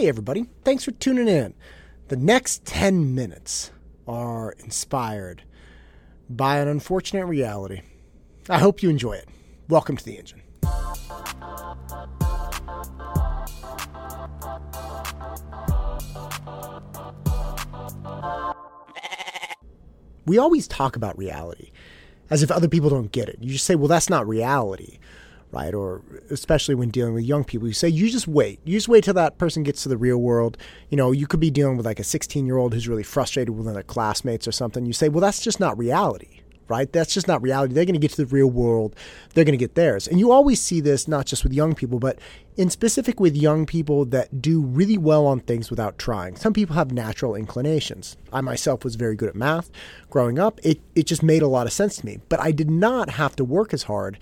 Hey, everybody. Thanks for tuning in. The next 10 minutes are inspired by an unfortunate reality. I hope you enjoy it. Welcome to the engine. We always talk about reality as if other people don't get it. You just say, well, that's not reality right? Or especially when dealing with young people, you say, you just wait. You just wait till that person gets to the real world. You know, you could be dealing with like a 16 year old who's really frustrated with their classmates or something. You say, well, that's just not reality, right? That's just not reality. They're going to get to the real world. They're going to get theirs. And you always see this not just with young people, but in specific with young people that do really well on things without trying. Some people have natural inclinations. I myself was very good at math growing up. It, it just made a lot of sense to me, but I did not have to work as hard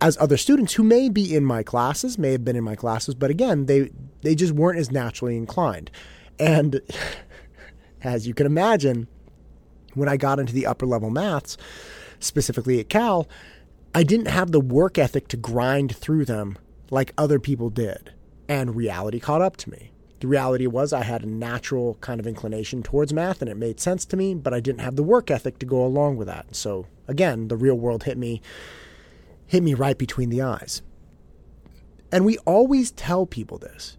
as other students who may be in my classes, may have been in my classes, but again, they they just weren't as naturally inclined. And as you can imagine, when I got into the upper level maths, specifically at Cal, I didn't have the work ethic to grind through them like other people did. And reality caught up to me. The reality was I had a natural kind of inclination towards math and it made sense to me, but I didn't have the work ethic to go along with that. So again, the real world hit me hit me right between the eyes. And we always tell people this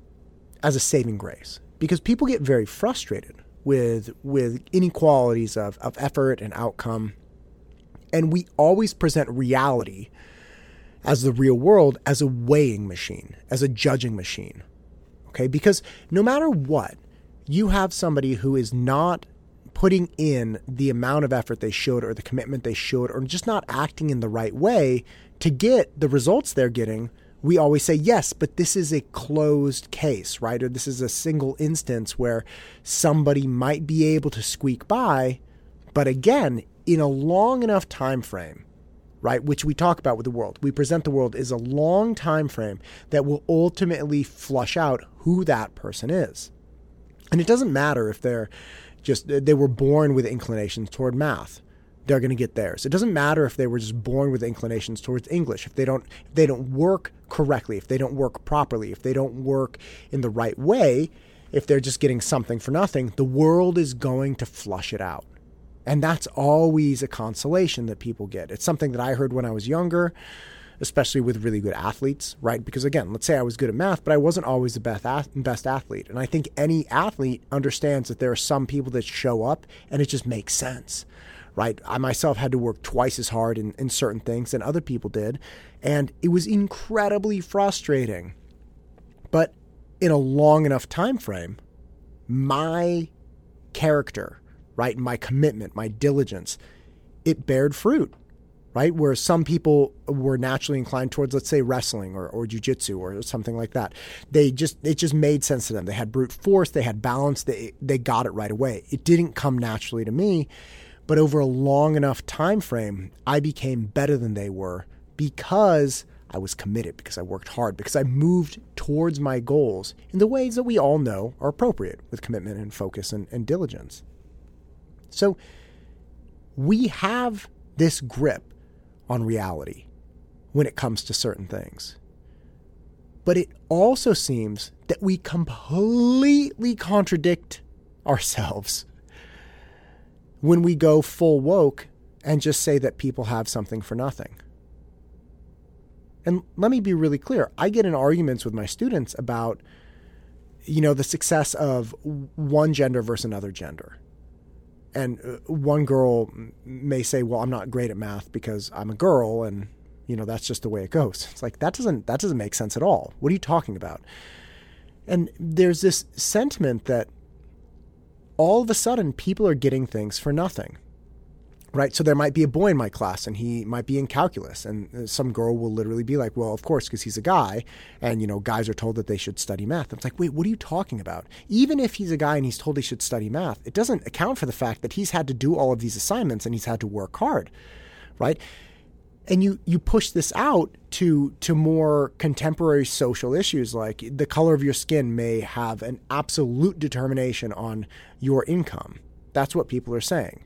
as a saving grace because people get very frustrated with with inequalities of, of effort and outcome. And we always present reality as the real world as a weighing machine, as a judging machine. Okay? Because no matter what, you have somebody who is not putting in the amount of effort they should or the commitment they should or just not acting in the right way to get the results they're getting, we always say yes, but this is a closed case, right? Or this is a single instance where somebody might be able to squeak by, but again, in a long enough time frame, right, which we talk about with the world. We present the world is a long time frame that will ultimately flush out who that person is. And it doesn't matter if they're just they were born with inclinations toward math they're going to get theirs. It doesn't matter if they were just born with inclinations towards English. If they don't if they don't work correctly, if they don't work properly, if they don't work in the right way, if they're just getting something for nothing, the world is going to flush it out. And that's always a consolation that people get. It's something that I heard when I was younger, especially with really good athletes, right? Because again, let's say I was good at math, but I wasn't always the best best athlete. And I think any athlete understands that there are some people that show up and it just makes sense right? I myself had to work twice as hard in, in certain things than other people did. And it was incredibly frustrating. But in a long enough time frame, my character, right, my commitment, my diligence, it bared fruit, right? Where some people were naturally inclined towards, let's say, wrestling or, or jujitsu or something like that. They just it just made sense to them. They had brute force, they had balance, they they got it right away. It didn't come naturally to me. But over a long enough time frame, I became better than they were because I was committed, because I worked hard, because I moved towards my goals in the ways that we all know are appropriate with commitment and focus and, and diligence. So we have this grip on reality when it comes to certain things. But it also seems that we completely contradict ourselves when we go full woke and just say that people have something for nothing. And let me be really clear. I get in arguments with my students about you know the success of one gender versus another gender. And uh, one girl may say, "Well, I'm not great at math because I'm a girl and you know that's just the way it goes." It's like that doesn't that doesn't make sense at all. What are you talking about? And there's this sentiment that all of a sudden people are getting things for nothing. Right? So there might be a boy in my class and he might be in calculus and uh, some girl will literally be like, "Well, of course because he's a guy and you know, guys are told that they should study math." It's like, "Wait, what are you talking about?" Even if he's a guy and he's told he should study math, it doesn't account for the fact that he's had to do all of these assignments and he's had to work hard. Right? and you you push this out to to more contemporary social issues like the color of your skin may have an absolute determination on your income. That's what people are saying.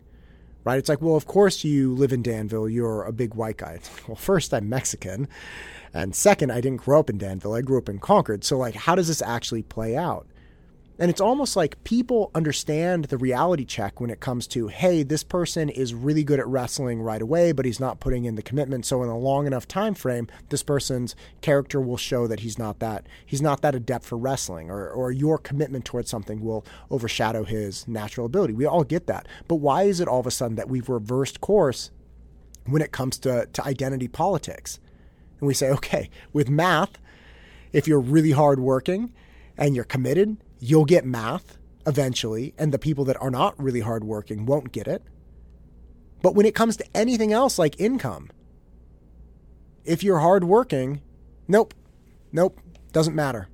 Right? It's like, well, of course you live in Danville, you're a big white guy. well, first I'm Mexican, and second I didn't grow up in Danville. I grew up in Concord. So like how does this actually play out? And it's almost like people understand the reality check when it comes to, hey, this person is really good at wrestling right away, but he's not putting in the commitment. So in a long enough time frame, this person's character will show that he's not that he's not that adept for wrestling, or or your commitment towards something will overshadow his natural ability. We all get that. But why is it all of a sudden that we've reversed course when it comes to, to identity politics? And we say, okay, with math, if you're really hardworking and you're committed you'll get math eventually, and the people that are not really hardworking won't get it. But when it comes to anything else like income, if you're hardworking, nope, nope, doesn't matter.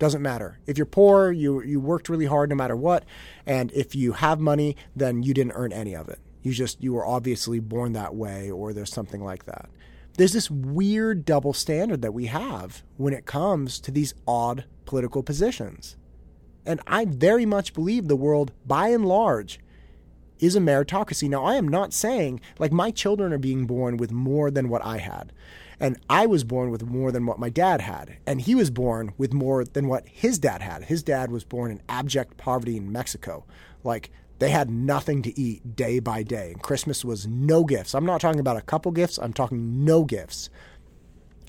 Doesn't matter. If you're poor, you you worked really hard no matter what, and if you have money, then you didn't earn any of it. You just you were obviously born that way or there's something like that. There's this weird double standard that we have when it comes to these odd political positions. And I very much believe the world, by and large, is a meritocracy. Now, I am not saying, like, my children are being born with more than what I had. And I was born with more than what my dad had. And he was born with more than what his dad had. His dad was born in abject poverty in Mexico. Like, they had nothing to eat day by day. And Christmas was no gifts. I'm not talking about a couple gifts, I'm talking no gifts.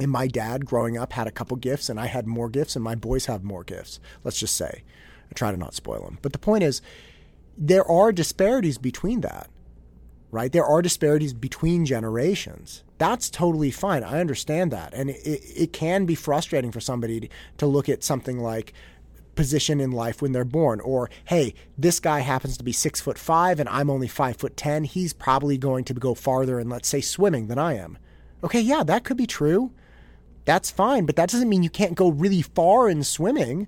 And my dad, growing up, had a couple gifts, and I had more gifts, and my boys have more gifts, let's just say. I try to not spoil them. But the point is, there are disparities between that, right? There are disparities between generations. That's totally fine. I understand that. And it, it can be frustrating for somebody to look at something like position in life when they're born or hey this guy happens to be six foot five and i'm only five foot ten he's probably going to go farther in let's say swimming than i am okay yeah that could be true that's fine but that doesn't mean you can't go really far in swimming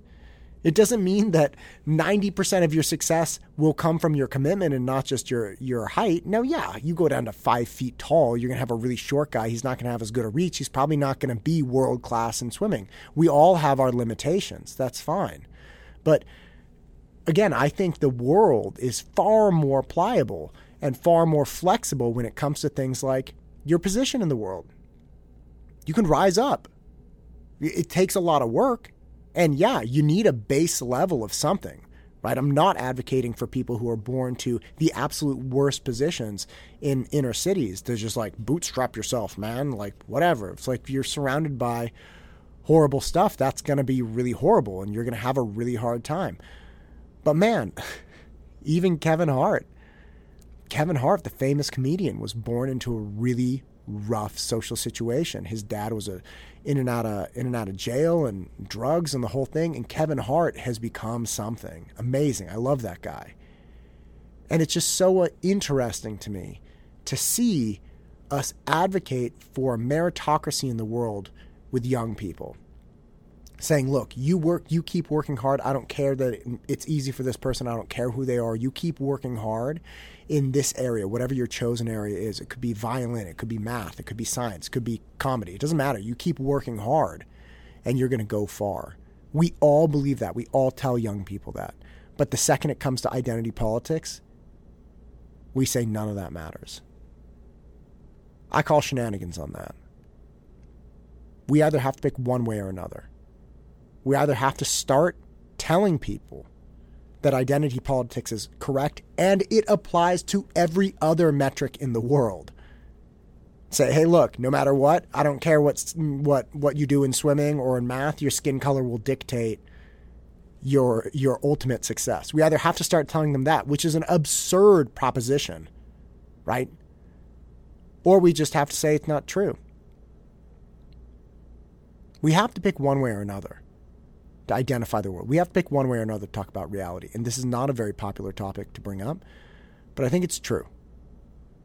it doesn't mean that 90% of your success will come from your commitment and not just your, your height. No, yeah, you go down to five feet tall, you're going to have a really short guy. He's not going to have as good a reach. He's probably not going to be world class in swimming. We all have our limitations. That's fine. But again, I think the world is far more pliable and far more flexible when it comes to things like your position in the world. You can rise up. It takes a lot of work. And yeah, you need a base level of something, right? I'm not advocating for people who are born to the absolute worst positions in inner cities to just like bootstrap yourself, man. Like, whatever. It's like you're surrounded by horrible stuff. That's going to be really horrible and you're going to have a really hard time. But man, even Kevin Hart, Kevin Hart, the famous comedian, was born into a really rough social situation. His dad was a in and out of in and out of jail and drugs and the whole thing. And Kevin Hart has become something amazing. I love that guy, and it's just so uh, interesting to me to see us advocate for meritocracy in the world with young people saying, look, you work, you keep working hard. I don't care that it's easy for this person. I don't care who they are. You keep working hard in this area, whatever your chosen area is. It could be violin, it could be math, it could be science, it could be comedy. It doesn't matter. You keep working hard and you're going to go far. We all believe that. We all tell young people that. But the second it comes to identity politics, we say none of that matters. I call shenanigans on that. We either have to pick one way or another. We either have to start telling people that identity politics is correct and it applies to every other metric in the world. Say, hey, look, no matter what, I don't care what's, what what you do in swimming or in math, your skin color will dictate your your ultimate success. We either have to start telling them that, which is an absurd proposition, right? Or we just have to say it's not true. We have to pick one way or another to identify the world. We have to pick one way or another to talk about reality. And this is not a very popular topic to bring up, but I think it's true.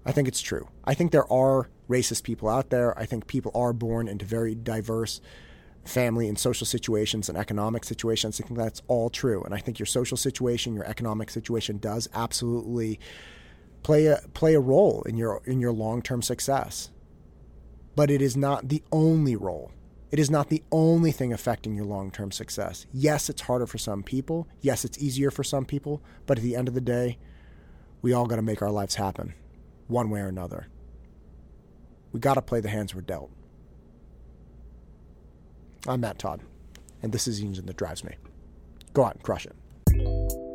I think it's true. I think there are racist people out there. I think people are born into very diverse family and social situations and economic situations. I think that's all true. And I think your social situation, your economic situation does absolutely play a play a role in your in your long-term success. But it is not the only role. It is not the only thing affecting your long term success. Yes, it's harder for some people. Yes, it's easier for some people. But at the end of the day, we all got to make our lives happen one way or another. We got to play the hands we're dealt. I'm Matt Todd, and this is the engine that drives me. Go out and crush it.